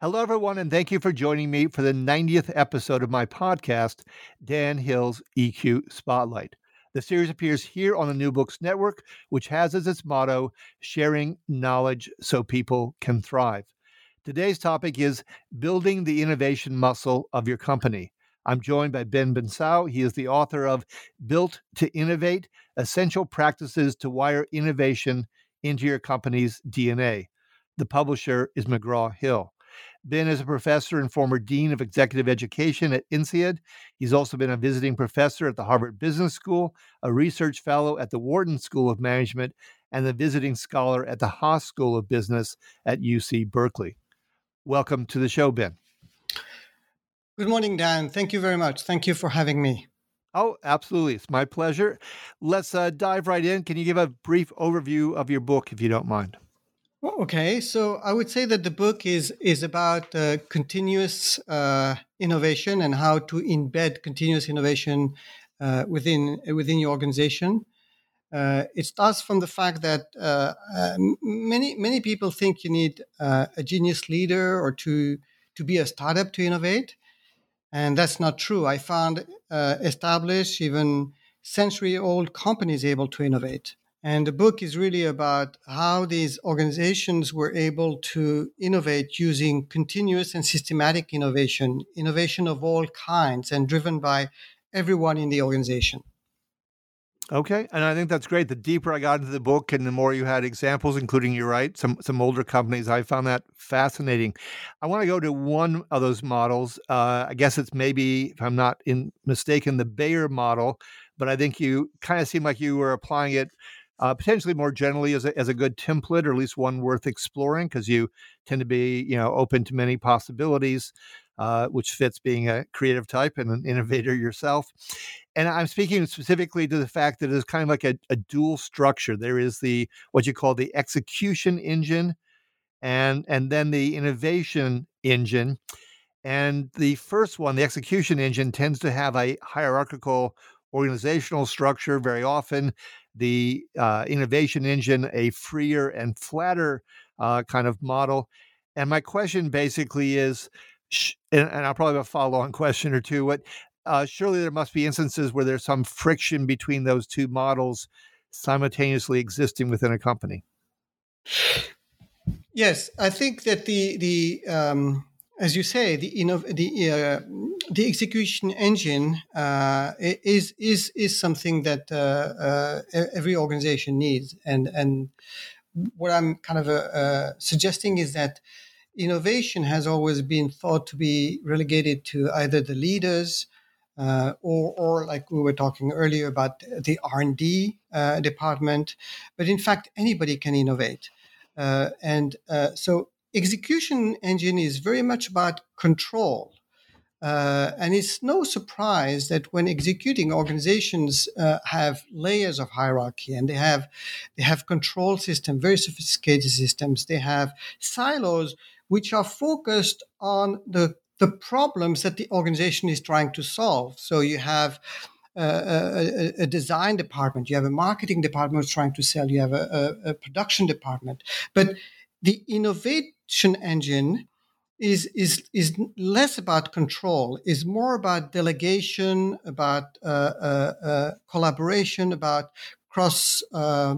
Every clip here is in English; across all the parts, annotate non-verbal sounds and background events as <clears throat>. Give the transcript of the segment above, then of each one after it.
Hello, everyone, and thank you for joining me for the 90th episode of my podcast, Dan Hill's EQ Spotlight. The series appears here on the New Books Network, which has as its motto, sharing knowledge so people can thrive. Today's topic is building the innovation muscle of your company. I'm joined by Ben Bensaou. He is the author of Built to Innovate Essential Practices to Wire Innovation into Your Company's DNA. The publisher is McGraw Hill. Ben is a professor and former dean of executive education at INSEAD. He's also been a visiting professor at the Harvard Business School, a research fellow at the Wharton School of Management, and the visiting scholar at the Haas School of Business at UC Berkeley. Welcome to the show, Ben. Good morning, Dan. Thank you very much. Thank you for having me. Oh, absolutely. It's my pleasure. Let's uh, dive right in. Can you give a brief overview of your book, if you don't mind? Okay, so I would say that the book is is about uh, continuous uh, innovation and how to embed continuous innovation uh, within within your organization. Uh, it starts from the fact that uh, uh, many many people think you need a genius leader or to to be a startup to innovate, and that's not true. I found established, even century old companies able to innovate. And the book is really about how these organizations were able to innovate using continuous and systematic innovation, innovation of all kinds, and driven by everyone in the organization. Okay, and I think that's great. The deeper I got into the book, and the more you had examples, including you're right, some some older companies, I found that fascinating. I want to go to one of those models. Uh, I guess it's maybe, if I'm not in mistaken, the Bayer model, but I think you kind of seem like you were applying it uh, potentially more generally as a, as a good template or at least one worth exploring because you tend to be you know open to many possibilities uh, which fits being a creative type and an innovator yourself. And i'm speaking specifically to the fact that it's kind of like a, a dual structure. There is the what you call the execution engine and and then the innovation engine. And the first one the execution engine tends to have a hierarchical organizational structure very often the uh, innovation engine a freer and flatter uh, kind of model. And my question basically is, and, and I'll probably have a follow on <laughs> question or two. What uh, surely there must be instances where there's some friction between those two models simultaneously existing within a company. Yes, I think that the the um, as you say, the the uh, the execution engine uh, is is is something that uh, uh every organization needs, and and what I'm kind of uh, uh, suggesting is that innovation has always been thought to be relegated to either the leaders or or like we were talking earlier about the R and D department, but in fact anybody can innovate, and so execution engine is very much about control. Uh, and it's no surprise that when executing organizations uh, have layers of hierarchy and they have they have control system very sophisticated systems they have silos which are focused on the the problems that the organization is trying to solve so you have uh, a, a, design department you have a marketing department trying to sell you have a, a, a production department but the innovation engine is is is less about control is more about delegation about uh, uh, uh, collaboration about cross uh,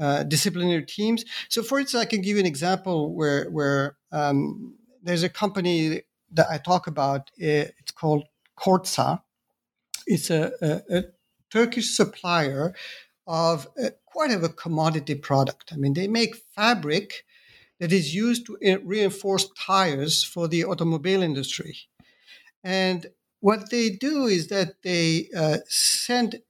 uh, disciplinary teams. So for instance i can give you an example where where um, there's a company that i talk about it's called Kordsa it's a, a, a turkish supplier of a, quite of a commodity product. I mean they make fabric that is used to reinforce tires for the automobile industry. And what they do is that they uh, send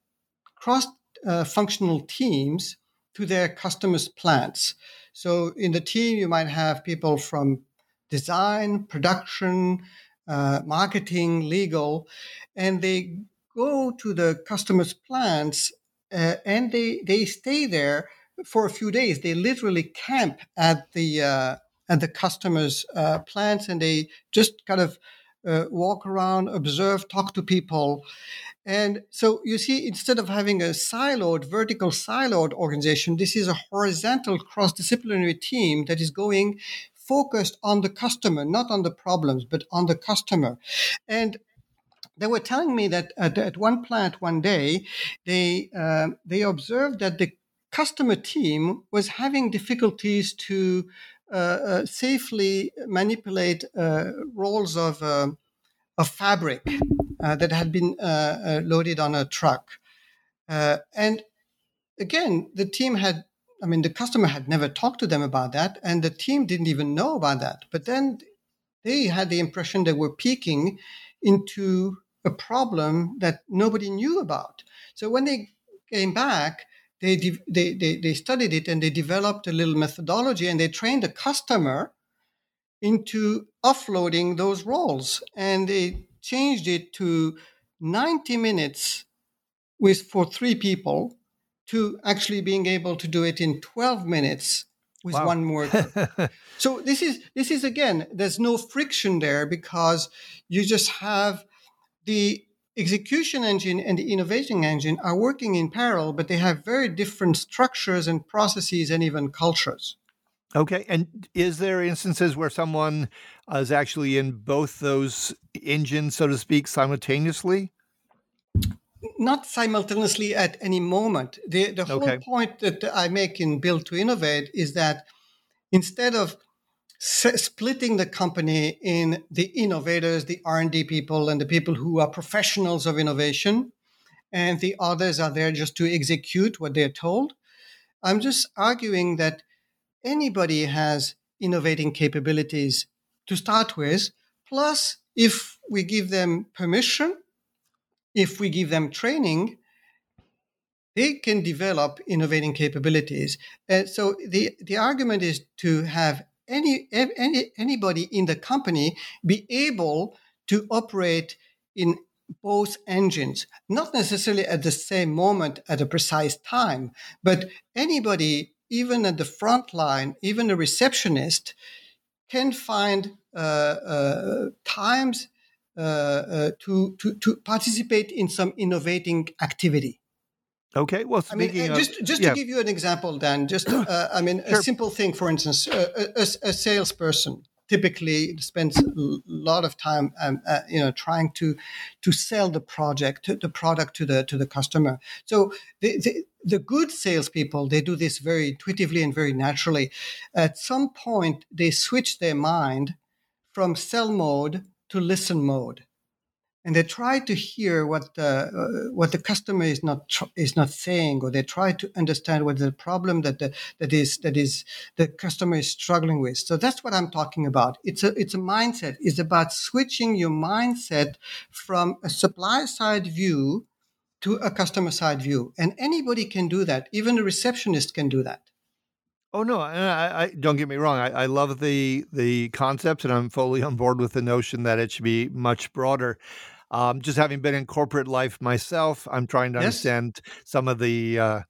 cross uh, functional teams to their customers' plants. So in the team, you might have people from design, production, uh, marketing, legal, and they go to the customers' plants uh, and they, they stay there for a few days. They literally camp at the uh, at the customers' uh, plants, and they just kind of uh, walk around, observe, talk to people. And so you see, instead of having a siloed, vertical siloed organization, this is a horizontal cross-disciplinary team that is going focused on the customer, not on the problems, but on the customer. And they were telling me that at, at one plant one day, they uh, they observed that the customer team was having difficulties to uh, uh, safely manipulate uh, rolls of, uh, of fabric that had been loaded on a truck. and again, the team had, I mean, the customer had never talked to them about that, and the team didn't even know about that. But then they had the impression they were peeking into a problem that nobody knew about. So when they came back, they, they, they, they studied it and they developed a little methodology and they trained a customer into offloading those roles. and they changed it to 90 minutes with for three people to actually being able to do it in 12 minutes with wow. one worker. <laughs> so this is this is again there's no friction there because you just have the execution engine and the innovation engine are working in parallel, but they have very different structures and processes and even cultures. Okay. And is there instances where someone is actually in both those engines, so to speak, simultaneously? Not simultaneously at any moment. The, the whole okay. point that I make in Built to Innovate is that instead of splitting the company in the innovators, the R&D people, and the people who are professionals of innovation, and the others are there just to execute what they're told. I'm just arguing that anybody has innovating capabilities to start with. Plus, if we give them permission, if we give them training, they can develop innovating capabilities. And so the, the argument is to have any, any anybody in the company be able to operate in both engines, not necessarily at the same moment at a precise time, but anybody, even at the front line, even a receptionist, can find uh, uh, times uh, uh to, to, to participate in some innovating activity. Okay. Well, I mean, of, just just yeah. to give you an example, Dan. Just <coughs> uh, I mean, sure. a simple thing. For instance, uh, a, a, salesperson typically spends a lot of time, um, uh, you know, trying to to sell the project, the product to the to the customer. So the, the the good salespeople they do this very intuitively and very naturally. At some point, they switch their mind from sell mode to listen mode and they try to hear what the uh, what the customer is not tr- is not saying, or they try to understand what the problem that the, that is that is the customer is struggling with. So that's what I'm talking about. It's a it's a mindset. It's about switching your mindset from a supply side view to a customer side view, and anybody can do that. Even a receptionist can do that. Oh no! I, I, don't get me wrong. I, I, love the the concepts, and I'm fully on board with the notion that it should be much broader. Um, just having been in corporate life myself, I'm trying to yes. understand some of the uh,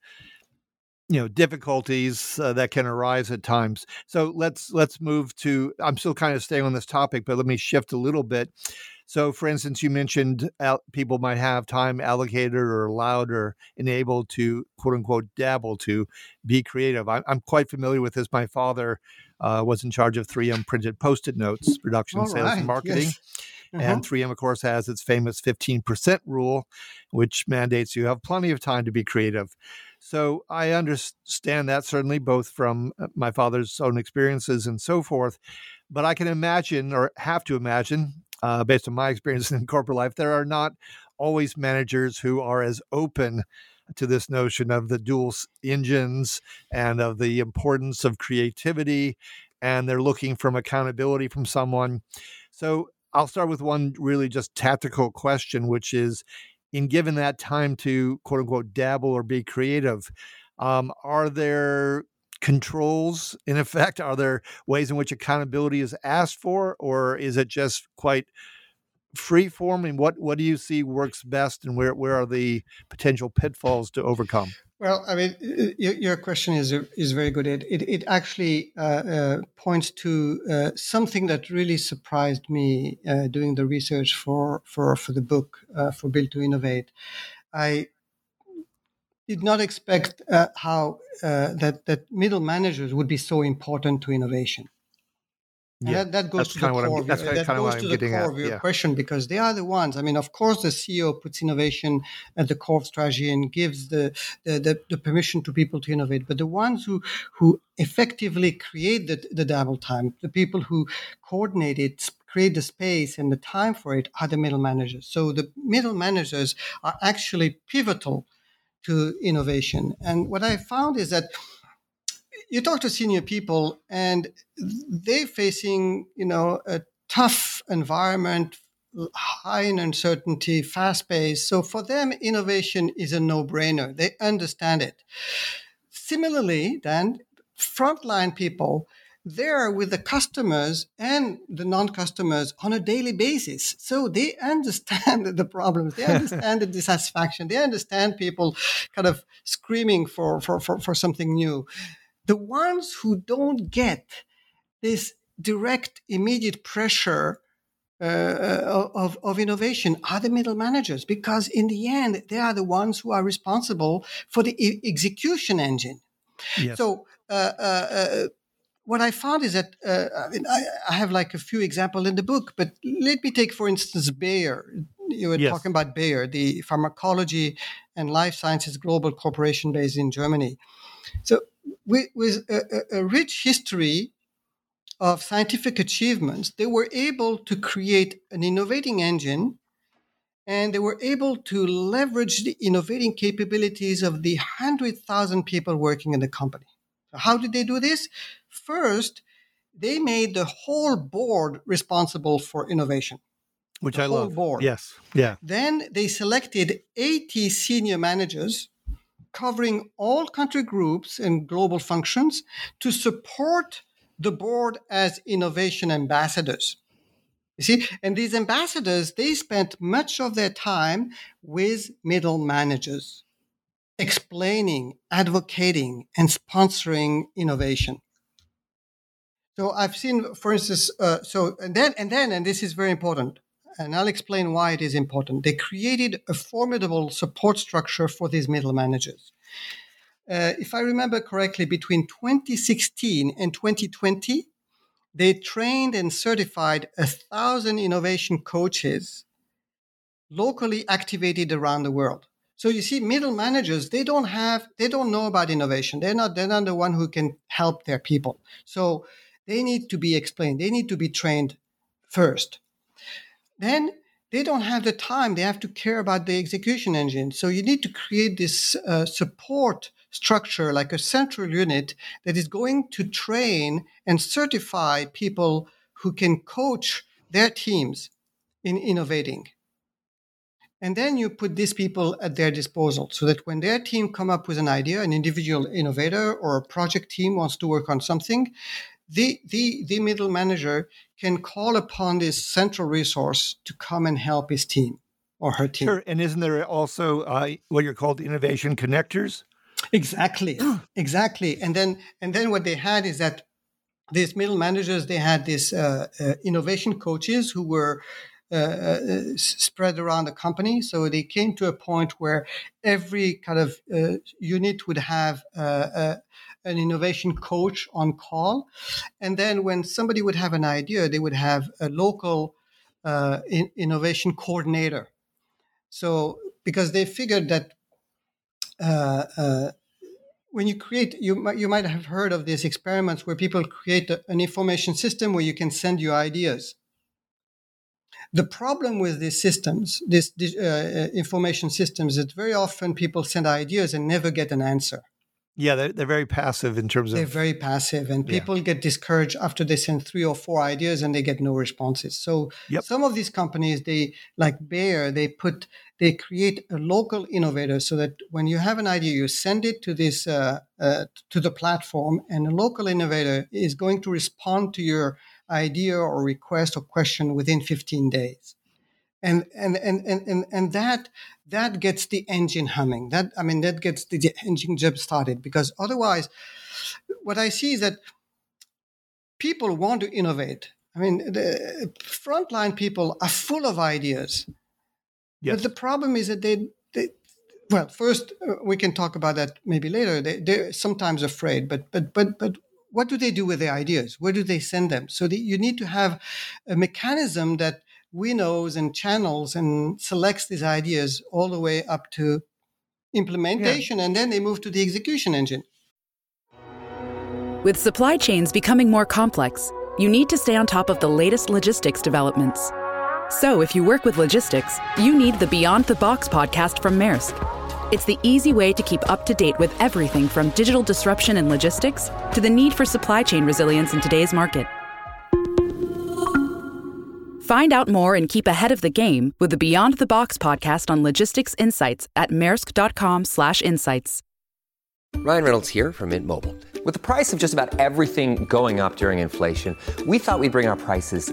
you know difficulties uh, that can arise at times. So let's let's move to. I'm still kind of staying on this topic, but let me shift a little bit. So, for instance, you mentioned al- people might have time allocated or allowed or enabled to quote unquote dabble to be creative. I- am quite familiar with this. My father uh, was in charge of 3M printed post it notes, production, All sales, right. and marketing. Yes. And 3M, of course, has its famous 15% rule, which mandates you have plenty of time to be creative. So I understand that certainly, both from uh, my father's own experiences and so forth. But I can imagine, or have to imagine, uh, based on my experience <laughs> in corporate life, there are not always managers who are as open to this notion of the dual engines and of the importance of creativity and they're looking from accountability from someone so I'll start with one really just tactical question, which is in given that time to quote unquote dabble or be creative, um, are there controls in effect? Are there ways in which accountability is asked for, or is it just quite free form? And what, what do you see works best, and where, where are the potential pitfalls to overcome? Well, I mean, your, your question is is very good. It it, it actually uh, uh, points to uh, something that really surprised me uh, doing the research for for for the book uh, for Built to Innovate. I did not expect uh, how that that middle managers would be so important to innovation. Yeah, that, that, goes to the core. Of, that goes to the core of your yeah. question because they are the ones. I mean, of course, the CEO puts innovation at the core of strategy and gives the, the, the, the permission to people to innovate. But the ones who who effectively create the, the dabble time, the people who coordinate it, create the space and the time for it, are the middle managers. So the middle managers are actually pivotal to innovation. And what I found is that you talk to senior people and they're facing, you know, a tough environment, high in uncertainty, fast paced. So for them, innovation is a no brainer. They understand it. Similarly, then, frontline people, they're with the customers and the non-customers on a daily basis. So they understand <laughs> the problems, they understand the dissatisfaction, they understand people kind of screaming for, for, for, for something new the ones who don't get this direct, immediate pressure uh, uh, of, of innovation are the middle managers because in the end they are the ones who are responsible for the e- execution engine yes. so uh, uh, uh what i found is that uh, I, mean, I, I, have like a few examples in the book but let me take for instance bayer you were yes. talking about bayer the pharmacology and life sciences global corporation based in germany so with, with a, a rich history of scientific achievements, they were able to create an innovating engine and they were able to leverage the innovating capabilities of the 100,000 people working in the company. So how did they do this? First, they made the whole board responsible for innovation. Which the I love. Board. Yes. Yeah. Then they selected 80 senior managers covering all country groups and global functions to support the board as innovation ambassadors. You see, and these ambassadors, they spent much of their time with middle managers, explaining, advocating, and sponsoring innovation. So I've seen, for instance, uh, so and then and then, and this is very important and I'll explain why it is important. They created a formidable support structure for these middle managers. Uh, if I remember correctly, between 2016 and 2020, they trained and certified a thousand innovation coaches locally activated around the world. So you see, middle managers, they don't have, they don't know about innovation. They're not, they're not the one who can help their people. So they need to be explained. They need to be trained first. Then they don't have the time. They have to care about the execution engine. So you need to create this uh, support structure, like a central unit that is going to train and certify people who can coach their teams in innovating. And then you put these people at their disposal so that when their team come up with an idea, an individual innovator or a project team wants to work on something, the, the, the middle manager can call upon this central resource to come and help his team or her team. Sure. And isn't there also uh, what you're called innovation connectors? Exactly. <clears throat> exactly. And then and then what they had is that these middle managers they had these uh, uh, innovation coaches who were uh, uh spread around the company. So they came to a point where every kind of uh, unit would have uh, an innovation coach on call. And then when somebody would have an idea, they would have a local in- innovation coordinator. So because they figured that when you create, you might, you might have heard of these experiments where people create a, an information system where you can send your ideas. The problem with these systems, these uh, uh, information systems, is that very often people send ideas and never get an answer. Yeah, they're, they're very passive in terms of. They're very passive, and people yeah. get discouraged after they send three or four ideas and they get no responses. So yep. some of these companies, they like Bayer, they put they create a local innovator so that when you have an idea, you send it to this uh, uh, to the platform, and a local innovator is going to respond to your idea or request or question within 15 days and and and and and, that that gets the engine humming. That i mean that gets the engine jump started because otherwise what i see is that people want to innovate. I mean the frontline people are full of ideas. Yes. but the problem is that they, they well first uh, we can talk about that maybe later. They, they're sometimes afraid but but but but what do they do with their ideas? Where do they send them? So the, you need to have a mechanism that winnows and channels and selects these ideas all the way up to implementation, yeah. and then they move to the execution engine. With supply chains becoming more complex, you need to stay on top of the latest logistics developments. So, if you work with logistics, you need the Beyond the Box podcast from Maersk. It's the easy way to keep up to date with everything from digital disruption in logistics to the need for supply chain resilience in today's market. Find out more and keep ahead of the game with the Beyond the Box podcast on logistics insights at maersk.com/insights. Ryan Reynolds here from Mint Mobile. With the price of just about everything going up during inflation, we thought we'd bring our prices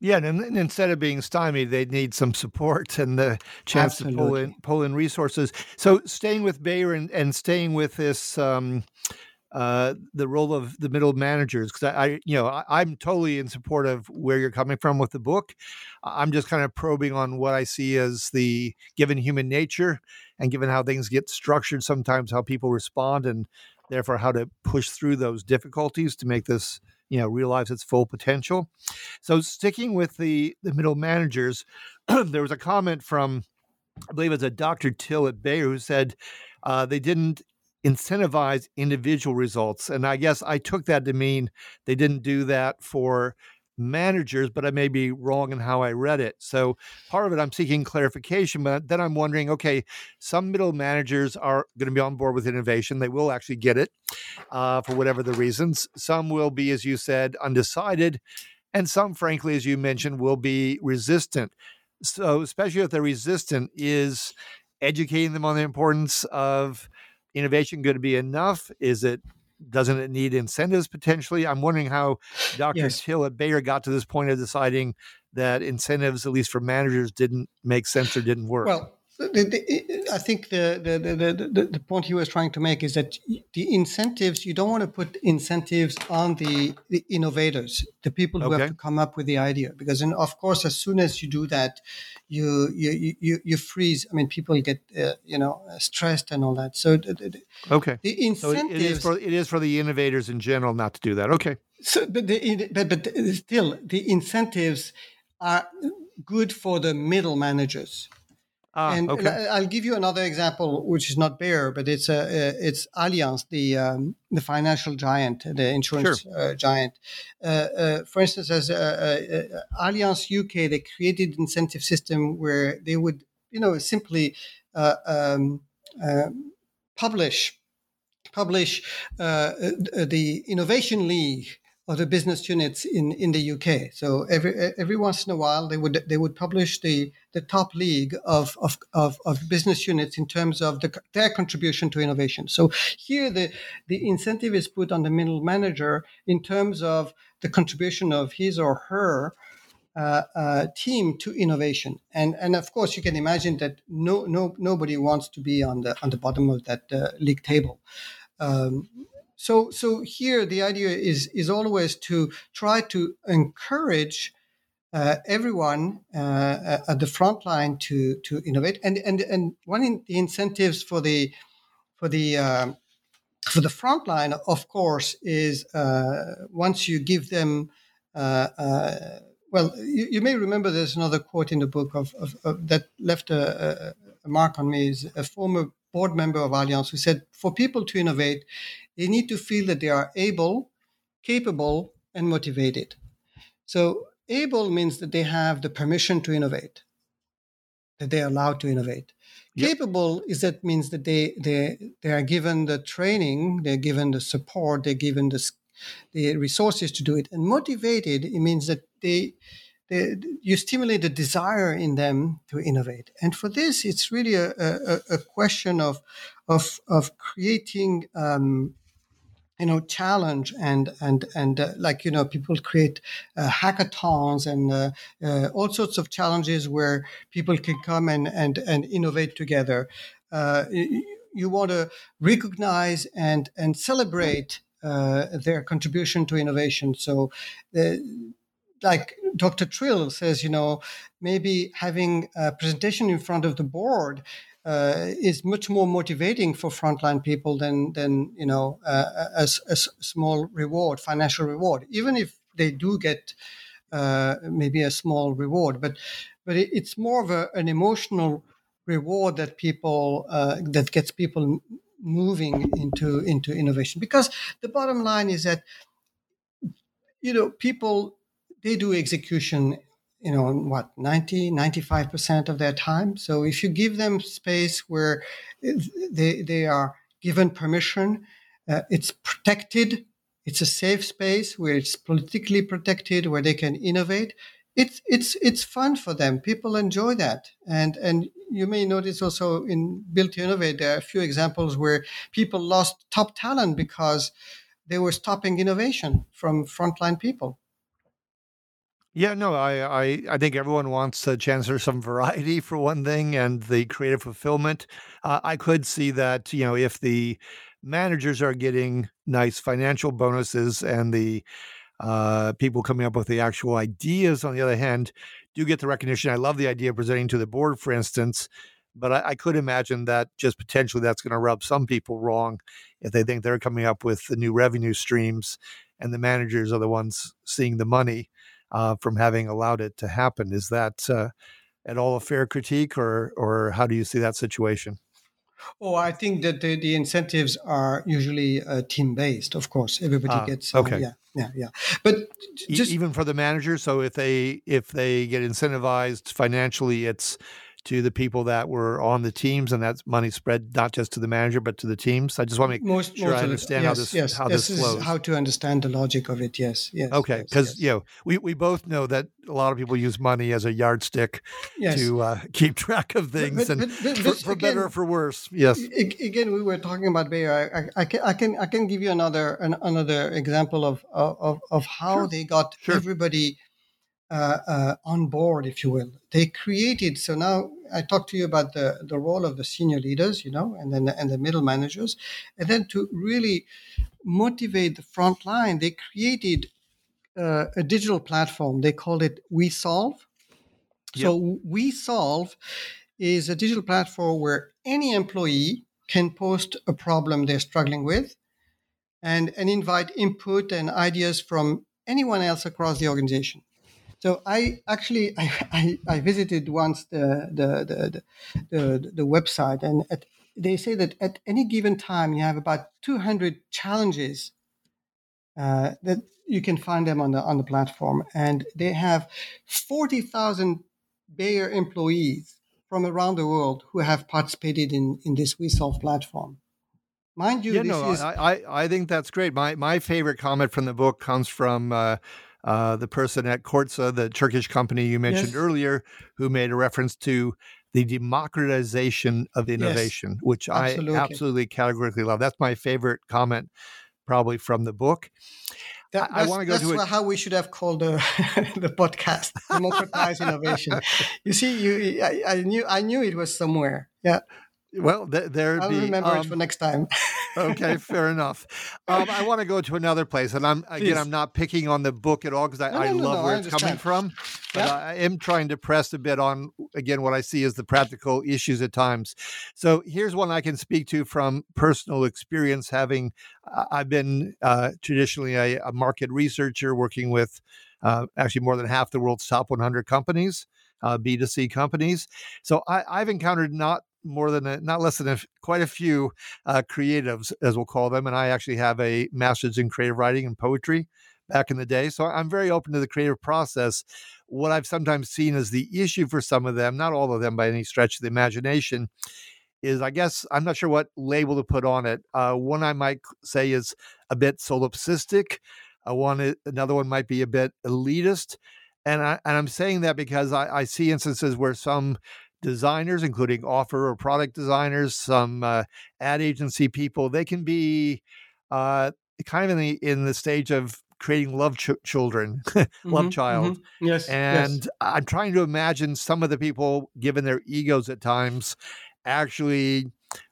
Yeah, and instead of being stymied, they need some support and the chance Absolutely. to pull in pull in resources. So, staying with Bayer and, and staying with this um, uh, the role of the middle managers because I, I, you know, I, am totally in support of where you're coming from with the book. I'm just kind of probing on what I see as the given human nature and given how things get structured, sometimes how people respond, and therefore how to push through those difficulties to make this, you know, realize its full potential. So, sticking with the the middle managers, <clears throat> there was a comment from, I believe it's a Dr. Till at Bayer who said. Uh, they didn't incentivize individual results. And I guess I took that to mean they didn't do that for managers, but I may be wrong in how I read it. So part of it, I'm seeking clarification, but then I'm wondering okay, some middle managers are going to be on board with innovation. They will actually get it uh, for whatever the reasons. Some will be, as you said, undecided. And some, frankly, as you mentioned, will be resistant. So, especially if they're resistant, is educating them on the importance of innovation going to be enough? Is it doesn't it need incentives potentially? I'm wondering how Dr. Yes. Till at Bayer got to this point of deciding that incentives, at least for managers, didn't make sense or didn't work. Well, I think the, the, the, the, point he was trying to make is that the incentives, you don't want to put incentives on the, the innovators, the people who have to come up with the idea. Because, of course, as soon as you do that, you you, you, you freeze. I mean, people get, uh, you know, stressed and all that. So, okay. The incentives. It, is for, it is for the innovators in general not to do that. Okay. So, but, the, but, but still, the incentives are good for the middle managers Ah, and okay. I'll give you another example, which is not Bayer, but it's a, uh, it's Allianz, the um, the financial giant, the insurance sure. uh, giant. Uh, uh, for instance, as uh, uh, Allianz UK, they created incentive system where they would, you know, simply um, publish publish the innovation league of the business units in, in the UK. So every every once in a while they would they would publish the, the top league of, of, of, of business units in terms of the, their contribution to innovation. So here the the incentive is put on the middle manager in terms of the contribution of his or her uh, uh, team to innovation. And and of course you can imagine that no no nobody wants to be on the on the bottom of that uh, league table. Um, so so here the idea is is always to try to encourage uh, everyone uh, at the front line to to innovate. And and and one of the incentives for the for the um, for the front line of course is uh, once you give them uh, uh, well you, you, may remember there's another quote in the book of, of, of that left a, a, mark on me is a former board member of Allianz who said for people to innovate they need to feel that they are able, capable, and motivated. So, able means that they have the permission to innovate, that they are allowed to innovate. Yep. Capable is that means that they, they, they are given the training, they're given the support, they're given the, the resources to do it. And motivated, it means that they, they, you stimulate the desire in them to innovate. And for this, it's really a, a, a question of, of, of creating um, you know challenge and and and uh, like you know people create uh, hackathons and uh, uh all sorts of challenges where people can come and and and innovate together uh, you want to recognize and and celebrate uh, their contribution to innovation so like Dr. Trill says, you know, maybe having a presentation in front of the board uh, is much more motivating for frontline people than than you know uh, a, a, small reward, financial reward, even if they do get uh, maybe a small reward, but but it, it's more of a, an emotional reward that people uh, that gets people moving into into innovation because the bottom line is that you know people they do execution you know what 90 95% of their time? So if you give them space where they they are given permission uh, it's protected it's a safe space where it's politically protected where they can innovate it's it's it's fun for them. People enjoy that. And and you may notice also in built to innovate there are a few examples where people lost top talent because they were stopping innovation from frontline people yeah, no, I, I, I think everyone wants a chance for some variety <laughs> for one thing, and the creative fulfillment. Uh, I could see that you know if the managers are getting nice financial bonuses and the uh, people coming up with the actual ideas, on the other hand, do get the recognition. I love the idea of presenting to the board, for instance, but I, I could imagine that just potentially that's going to rub some people wrong if they think they're coming up with the new revenue streams and the managers are the ones seeing the money uh, from having allowed it to happen. Is that uh, at all a fair critique, or or how do you see that situation? Oh, I think that the, the incentives are usually uh, team based. Of course, everybody ah, gets. Uh, okay. Yeah, yeah, yeah. But just, even for the managers, so if they if they get incentivized financially, it's to the people that were on the teams, and that's money spread not just to the manager but to the teams. I just want to make most, sure most I understand yes, how this yes, how this, this flows. how to understand the logic of it. Yes, yes. Okay, because yes, you know we, we both know that a lot of people use money as a yardstick to uh, keep track of things, but, but, but, and for, for again, better or for worse. Yes. Again, we were talking about Bayer. I, I, I, can I can I can give you another an, another example of of of how sure. they got sure. everybody on board, if you will. They created. So now I talked to you about the the role of the senior leaders, you know, and then and the middle managers, and then to really motivate the front line, they created uh, a digital platform. They called it We Solve. So We Solve is a digital platform where any employee can post a problem they're struggling with and, and invite input and ideas from anyone else across the organization. So I actually <laughs> I, I, I visited once the the, the the, the, website and at, they say that at any given time you have about 200 challenges uh, that you can find them on the on the platform and they have 40,000 Bayer employees from around the world who have participated in, in this WeSolve platform. Mind you, yeah, no, is... I, I think that's great. My my favorite comment from the book comes from uh, uh, the person at Kordsa, the Turkish company you mentioned yes. earlier, who made a reference to the democratization of innovation, yes, which absolutely. I absolutely categorically love. That's my favorite comment, probably from the book. That, I, want to go to it. how we should have called the, <laughs> the podcast, democratize innovation. <laughs> You see, you I, I, knew I knew it was somewhere. Yeah. Well, th- there. Be I'll be, remember um, it for next time. okay, <laughs> fair enough. Um, I want to go to another place, and I'm again, Please. I'm not picking on the book at all because I, no, I no, love no, where I it's coming from. But yeah. I am trying to press a bit on again what I see as the practical issues at times. So here's one I can speak to from personal experience. Having uh, I've been uh, traditionally a, a, market researcher working with uh, actually more than half the world's top 100 companies. Uh, B2C companies. So I, I've encountered not more than a, not less than a, quite a few uh, creatives, as we'll call them. And I actually have a master's in creative writing and poetry back in the day. So I'm very open to the creative process. What I've sometimes seen as the issue for some of them, not all of them by any stretch of the imagination, is I guess I'm not sure what label to put on it. Uh, one I might say is a bit solipsistic. Uh, one another one might be a bit elitist, and I and I'm saying that because I, I see instances where some designers, including offer or product designers, some uh, ad agency people. They can be uh, kind of in the in the stage of creating love ch- children, <laughs> mm-hmm, love child. Mm-hmm. Yes, and yes. I'm trying to imagine some of the people, given their egos at times, actually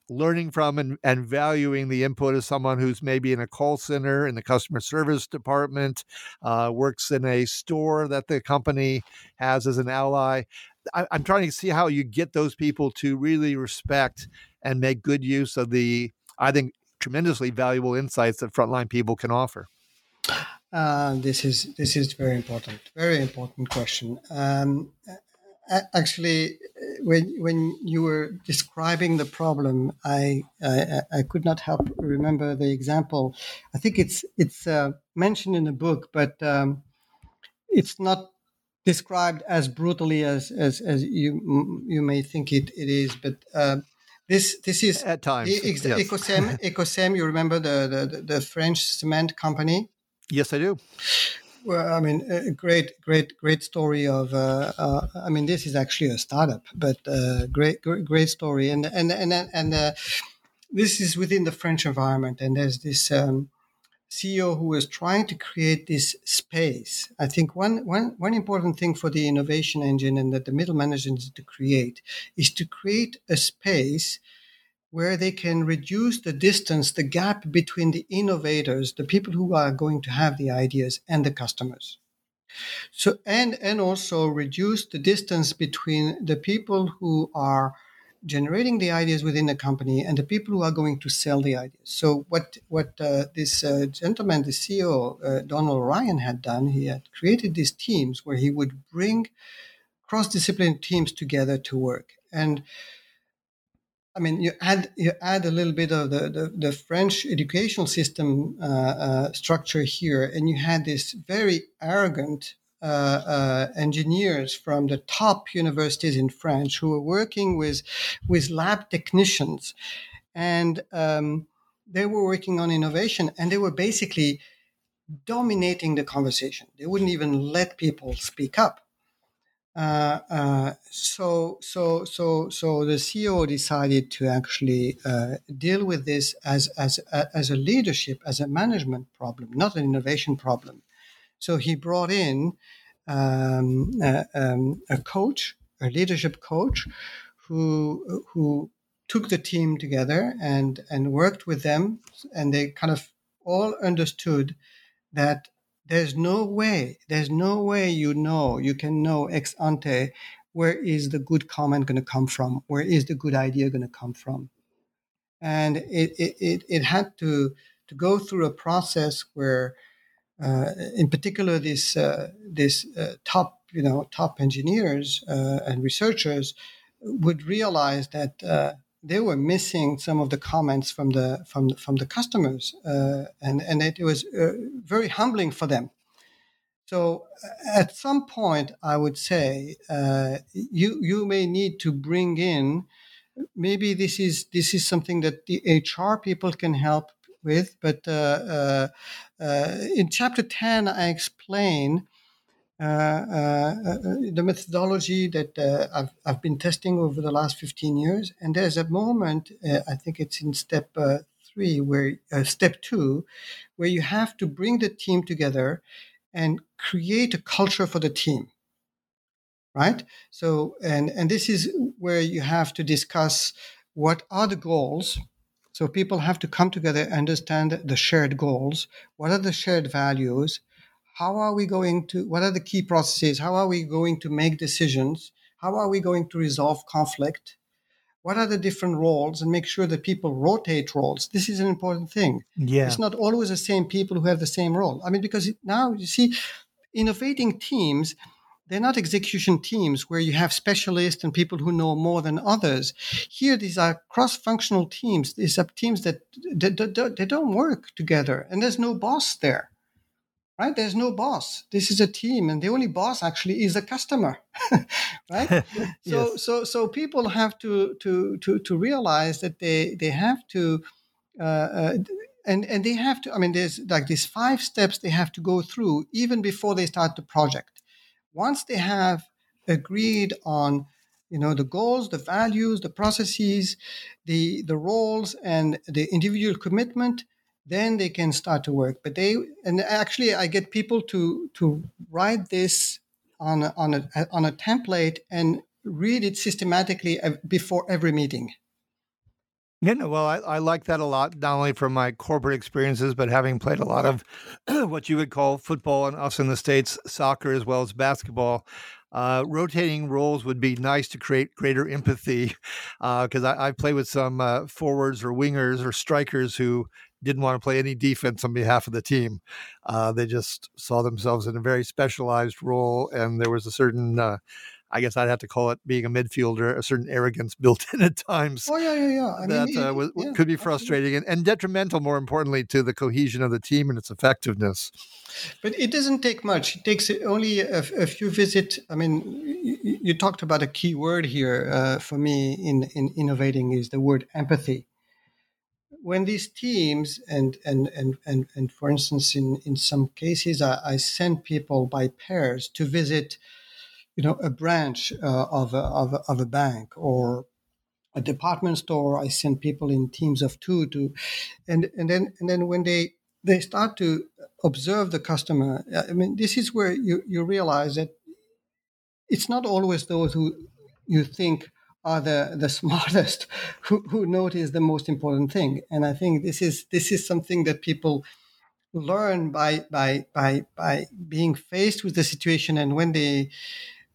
learning from and, and valuing the input of someone who's maybe in a call center in the customer service department uh, works in a store that the company has as an ally I, am trying to see how you get those people to really respect and make good use of the, I think, tremendously valuable insights that frontline people can offer. Uh, this is this is very important, very important question. Um, actually, when when you were describing the problem, I, I, I could not help remember the example. I think it's it's uh, mentioned in the book, but um, it's not described as brutally as as, as you you may think it, it is, but uh, this this is at times ex- yes. Ecocem. Ecocem, you remember the, the the French cement company? Yes, I do. Well, I mean, a great, great, great story of. Uh, uh, I mean, this is actually a startup, but uh, great, great, great story, and and and and uh, this is within the French environment, and there's this. Um, CEO who is trying to create this space. I think one, one, one important thing for the innovation engine and that the middle managers to create is to create a space where they can reduce the distance, the gap between the innovators, the people who are going to have the ideas, and the customers. So, and, and also reduce the distance between the people who are generating the ideas within the company and the people who are going to sell the ideas. So what what uh, this uh, gentleman, the CEO uh, Donal Ryan, had done, he had created these teams where he would bring cross-disciplinary teams together to work. And I mean, you add you add a little bit of the the, the French educational system uh, uh, structure here, and you had this very arrogant engineers from the top universities in France who were working with with lab technicians, and um, they were working on innovation, and they were basically dominating the conversation. They wouldn't even let people speak up. Uh, uh, so, so, so, so the CEO decided to actually uh, deal with this as as as a leadership, as a management problem, not an innovation problem. So he brought in um, um, a coach, a leadership coach, who who took the team together and and worked with them, and they kind of all understood that there's no way, there's no way you know, you can know ex ante where is the good comment going to come from, where is the good idea going to come from, and it it, it, it had to to go through a process where, in particular, this uh, this uh, top you know top engineers uh, and researchers would realize that uh, they were missing some of the comments from the from from the customers, uh, and and it was uh, very humbling for them. So uh, at some point, I would say uh, you you may need to bring in. Maybe this is this is something that the HR people can help with, but uh, uh, in chapter ten, I explain uh, uh, uh, the methodology that I've, I've been testing over the last 15 years. And there's a moment, I think it's in step three, where step two, where you have to bring the team together and create a culture for the team right so and and this is where you have to discuss what are the goals so people have to come together understand the shared goals. What are the shared values? How are we going to what are the key processes? How are we going to make decisions? How are we going to resolve conflict? What are the different roles? And make sure that people rotate roles. This is an important thing. Yeah. It's not always the same people who have the same role. I mean because now you see innovating teams they're not execution teams where you have specialists and people who know more than others. Here, these are cross-functional teams. These are teams that they, they, they don't work together, and there's no boss there right? There's no boss. This is a team, and the only boss actually is a customer, <laughs> right? <laughs> yes. So, so, so people have to to to to realize that they they have to. Uh, uh, and, and they have to i mean there's like these five steps they have to go through even before they start the project once they have agreed on you know the goals the values the processes the the roles and the individual commitment then they can start to work. But they and actually, I get people to to write this on a, on a on a template and read it systematically before every meeting. Yeah, well, I, I like that a lot, not only from my corporate experiences, but having played a lot of <clears throat> what you would call football and us in the States, soccer as well as basketball. Uh, rotating roles would be nice to create greater empathy because <laughs> uh, I, I play with some uh, forwards or wingers or strikers who didn't want to play any defense on behalf of the team. Uh, they just saw themselves in a very specialized role, and there was a certain, uh, I guess I'd have to call it being a midfielder, a certain arrogance <laughs> built in at times. Oh yeah, yeah, yeah. I that mean, uh, was, yeah, could be frustrating and, and, detrimental, more importantly, to the cohesion of the team and its effectiveness. But it doesn't take much. It takes only a, a few visits. I mean, you, you, talked about a key word here uh, for me in, in innovating is the word empathy when these teams and and and and, and for instance in in some cases I, I send people by pairs to visit you know a branch uh, of, a, of, a, of a bank or a department store i send people in teams of two to and and then and then when they they start to observe the customer i mean this is where you you realize that it's not always those who you think are the, the <laughs> smartest who, who notice the most important thing. And I think this is this is something that people learn by by by by being faced with the situation and when they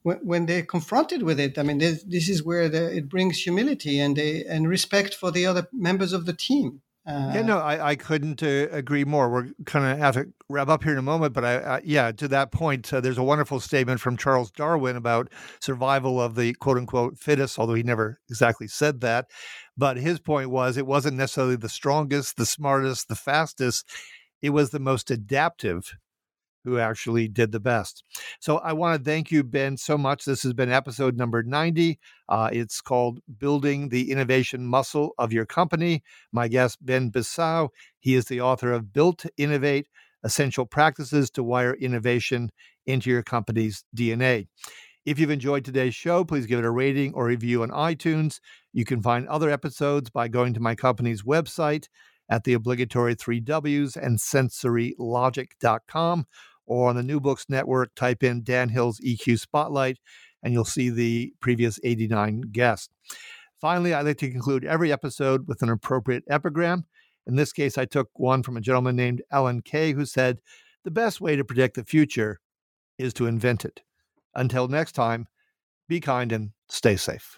when, they're confronted with it i mean this, is where the, it brings humility and they and respect for the other members of the team uh, yeah, no, I, I couldn't uh, agree more. We're kind of have to wrap up here in a moment, but I, I yeah, to that point, uh, there's a wonderful statement from Charles Darwin about survival of the quote unquote fittest, although he never exactly said that. But his point was it wasn't necessarily the strongest, the smartest, the fastest. It was the most adaptive who actually did the best. So I want to thank you, Ben, so much. This has been episode number 90. Uh, it's called Building the Innovation Muscle of Your Company. My guest, Ben Bensaou, he is the author of Built to Innovate Essential Practices to Wire Innovation into Your Company's DNA. If you've enjoyed today's show, please give it a rating or review on iTunes. You can find other episodes by going to my company's website at the obligatory three W's and sensorylogic.com or on the New Books Network, type in Dan Hill's EQ Spotlight, and you'll see the previous 89 guests. Finally, I like to conclude every episode with an appropriate epigram. In this case, I took one from a gentleman named Alan Kay, who said, The best way to predict the future is to invent it. Until next time, be kind and stay safe.